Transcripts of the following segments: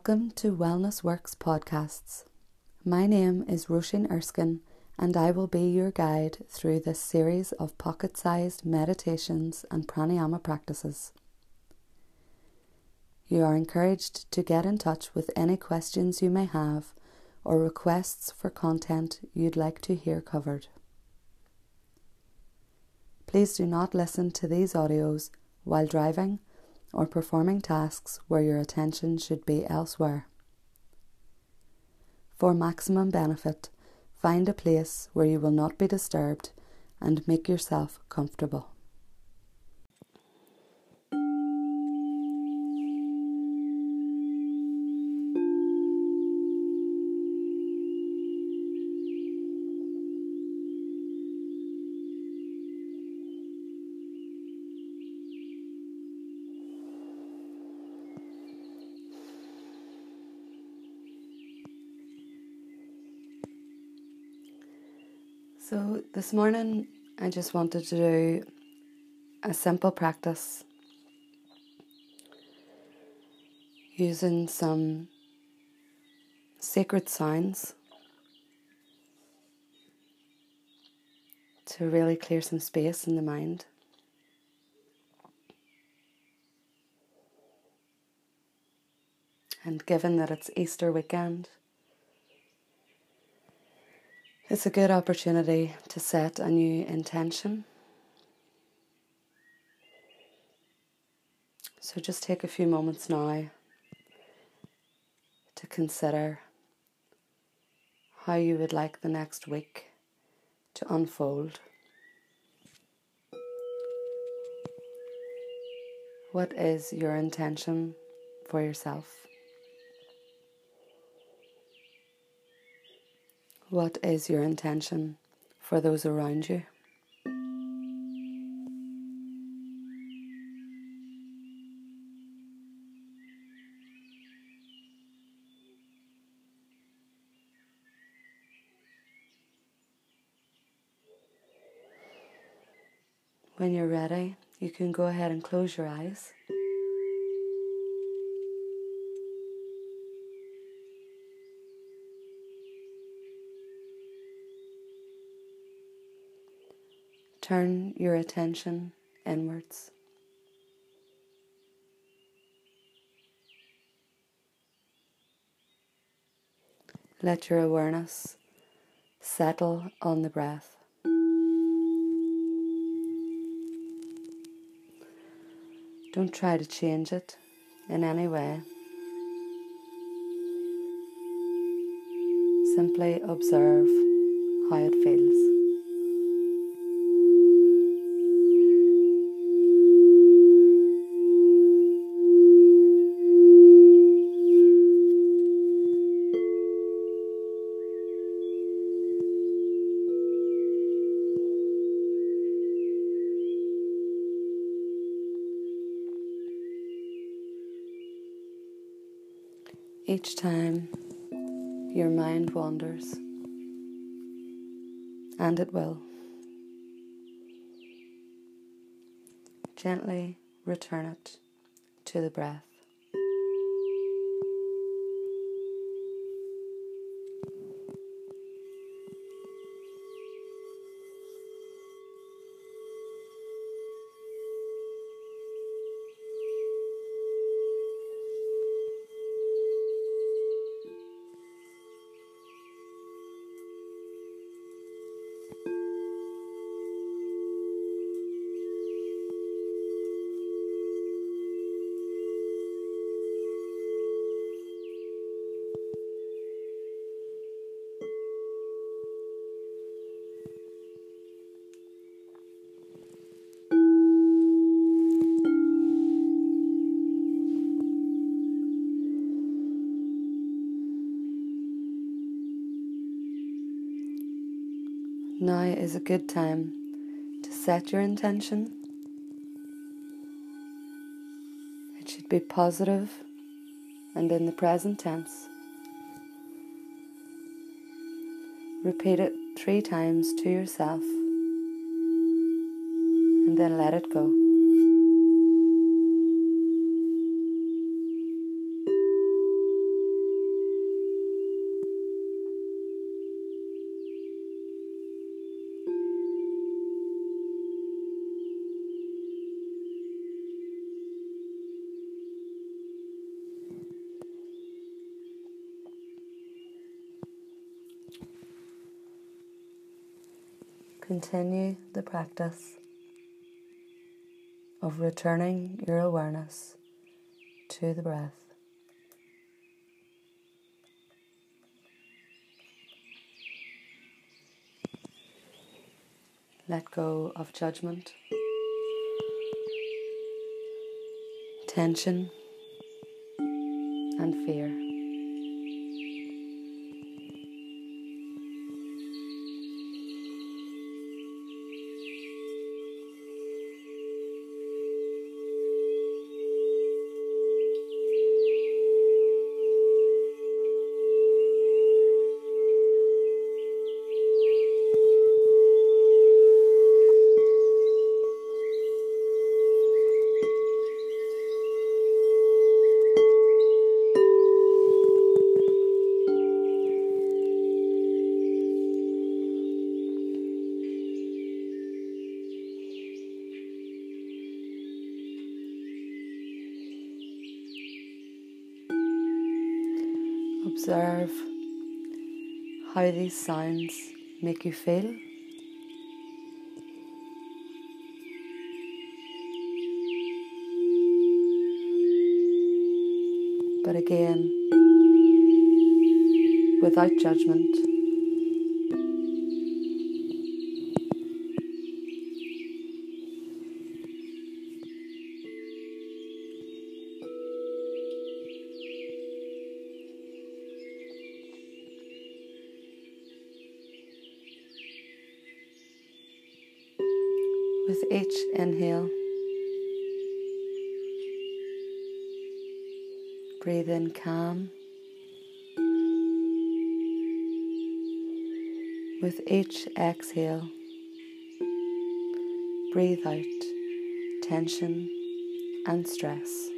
Welcome to Wellness Works Podcasts. My name is Roisin Erskine, and I will be your guide through this series of pocket sized meditations and pranayama practices. You are encouraged to get in touch with any questions you may have or requests for content you'd like to hear covered. Please do not listen to these audios while driving or performing tasks where your attention should be elsewhere. For maximum benefit, find a place where you will not be disturbed and make yourself comfortable. This morning I just wanted to do a simple practice using some sacred sounds to really clear some space in the mind. And given that it's Easter weekend, it's a good opportunity to set a new intention. So just take a few moments now to consider how you would like the next week to unfold. What is your intention for yourself? What is your intention for those around you? When you're ready, you can go ahead and close your eyes. Turn your attention inwards. Let your awareness settle on the breath. Don't try to change it in any way. Simply observe how it feels. Each time your mind wanders, and it will, gently return it to the breath. Is a good time to set your intention. It should be positive and in the present tense. Repeat it three times to yourself and then let it go. Continue the practice of returning your awareness to the breath. Let go of judgment, tension, and fear. Observe how these sounds make you feel. But again, without judgment. With each inhale, breathe in calm. With each exhale, breathe out tension and stress.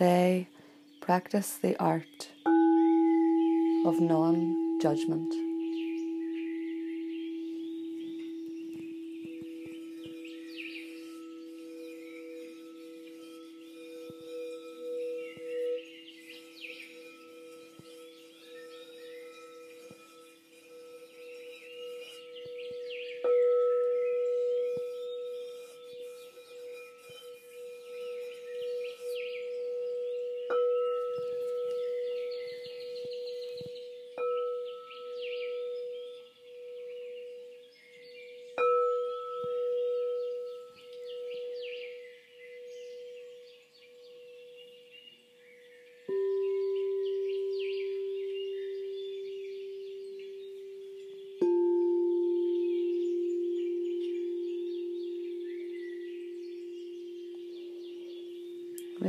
Today, practice the art of non judgment.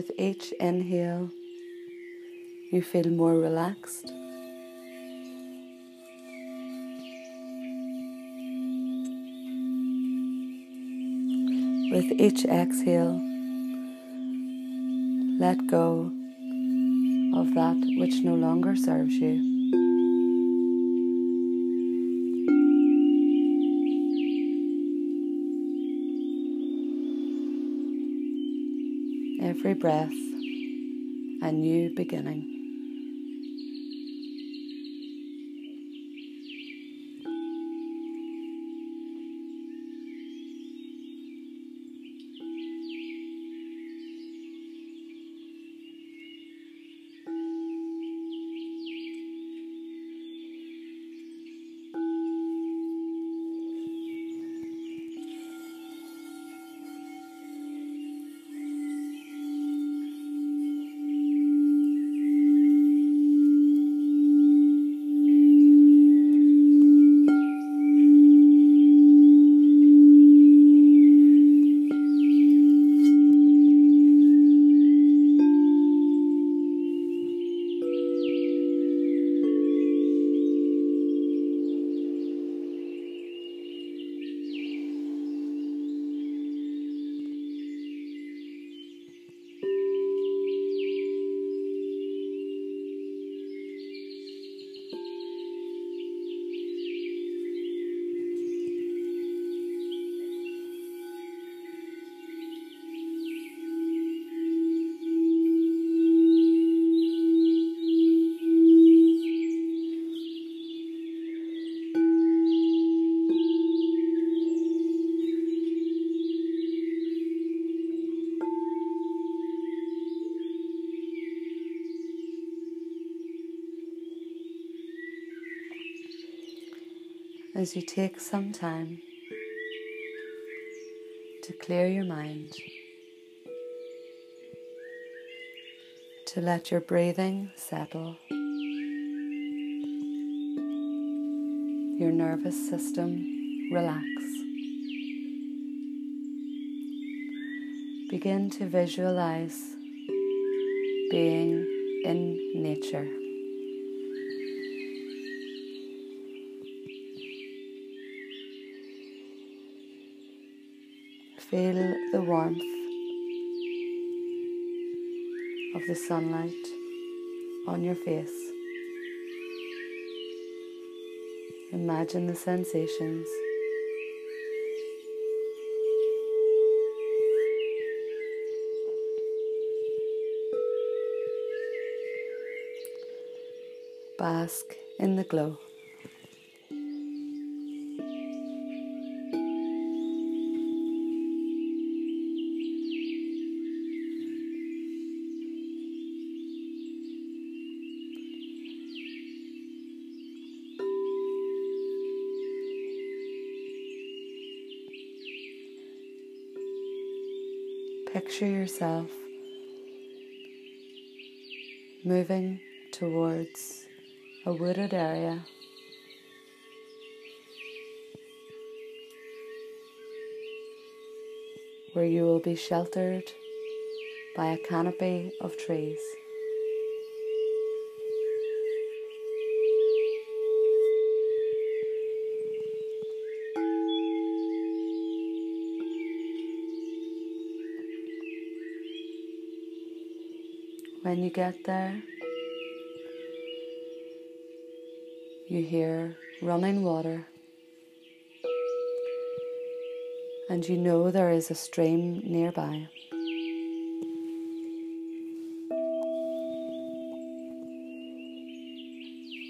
With each inhale, you feel more relaxed. With each exhale, let go of that which no longer serves you. Every breath, a new beginning. As you take some time to clear your mind, to let your breathing settle, your nervous system relax. Begin to visualize being in nature. Feel the warmth of the sunlight on your face. Imagine the sensations. Bask in the glow. Picture yourself moving towards a wooded area. Where you will be sheltered by a canopy of trees. When you get there, you hear running water, and you know there is a stream nearby.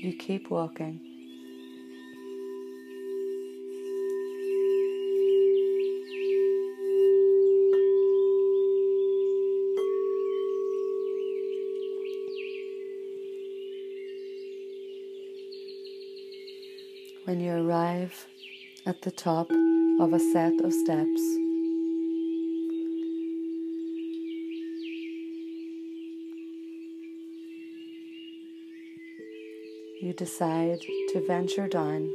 You keep walking. When you arrive at the top of a set of steps. You decide to venture down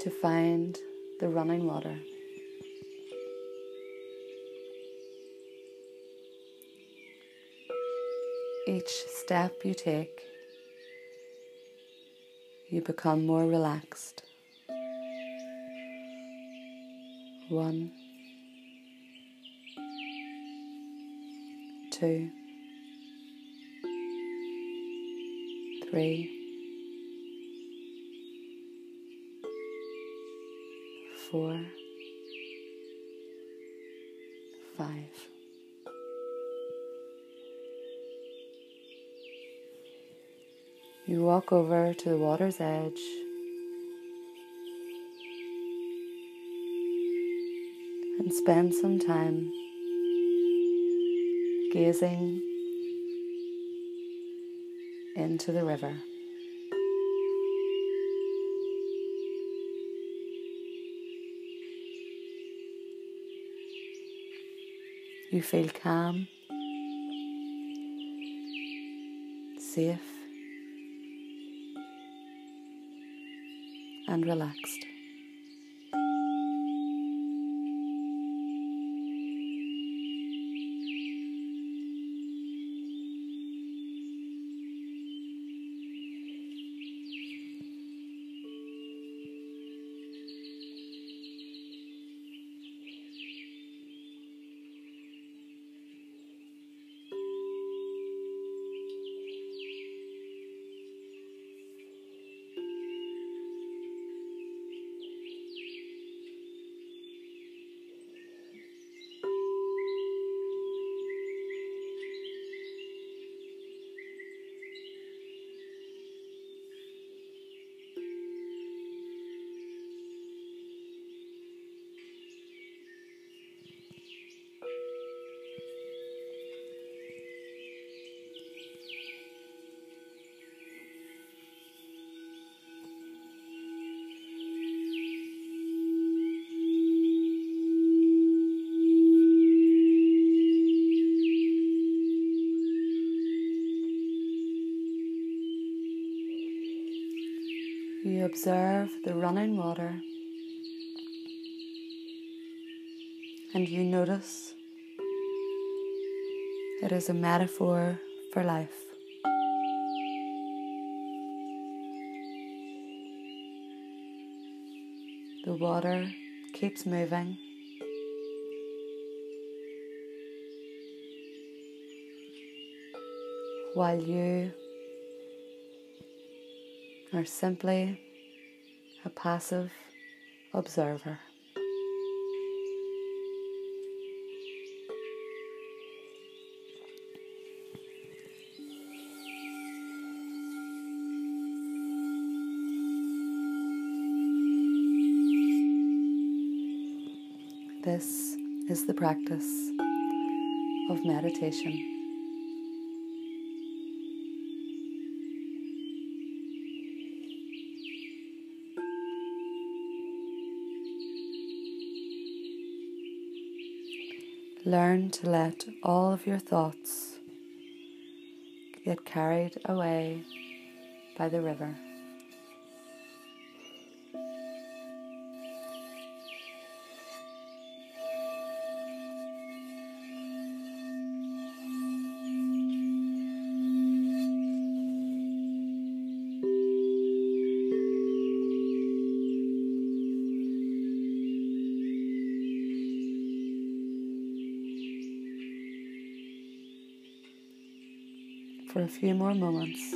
to find the running water. Each step you take you become more relaxed. One, two, three, four, You walk over to the water's edge. And spend some time gazing into the river. You feel calm, safe, and relaxed. Observe the running water and you notice it is a metaphor for life. The water keeps moving. While you are simply a passive observer. This is the practice of meditation. Learn to let all of your thoughts get carried away by the river. For a few more moments.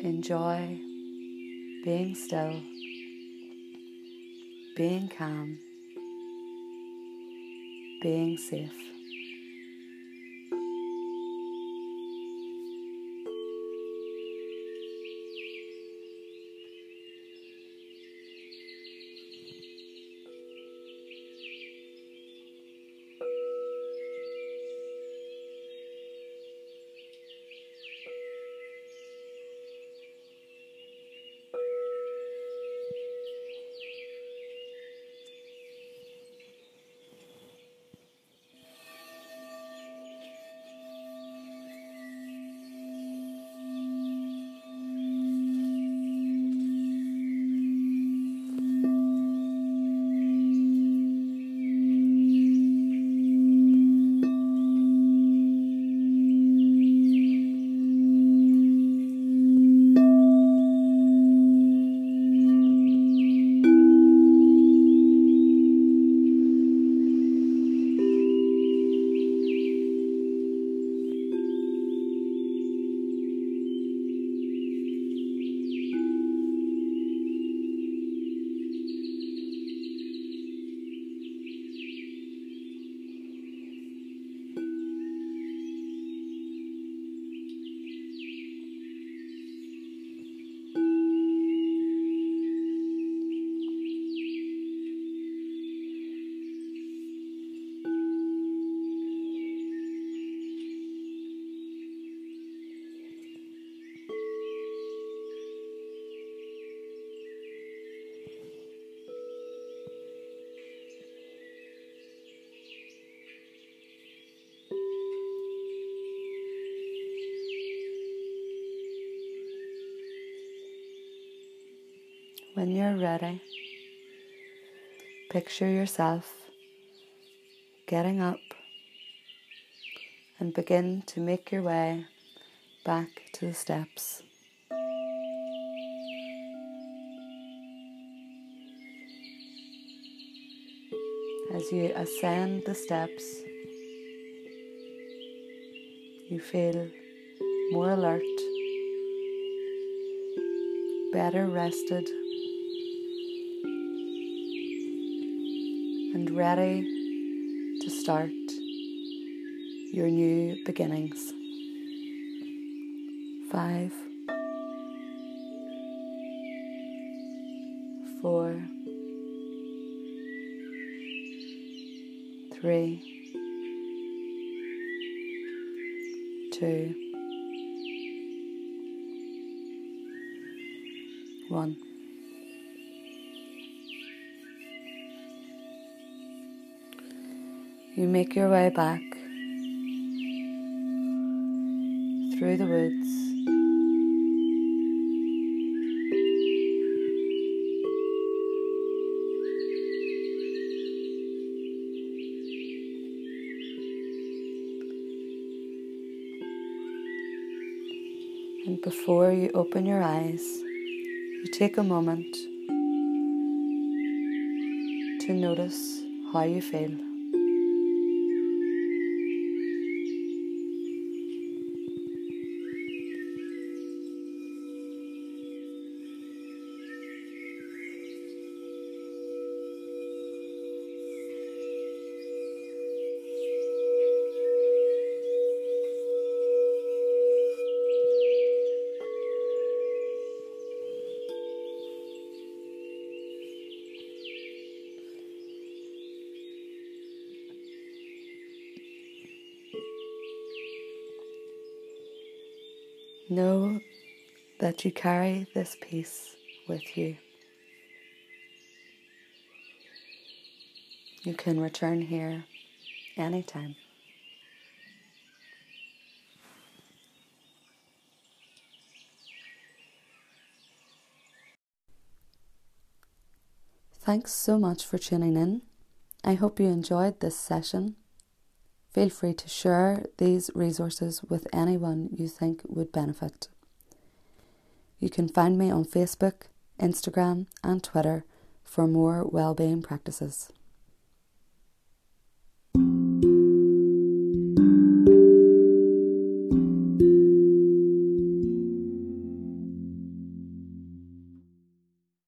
Enjoy being still, being calm, being safe. When you're ready, picture yourself getting up and begin to make your way back to the steps. As you ascend the steps, you feel more alert, better rested. And ready to start your new beginnings. Five, four, three, two, one. You make your way back through the woods. And before you open your eyes, you take a moment to notice how you feel. That you carry this peace with you. You can return here anytime. Thanks so much for tuning in. I hope you enjoyed this session Feel free to share these resources with anyone you think would benefit. You can find me on Facebook, Instagram, and Twitter for more well-being practices.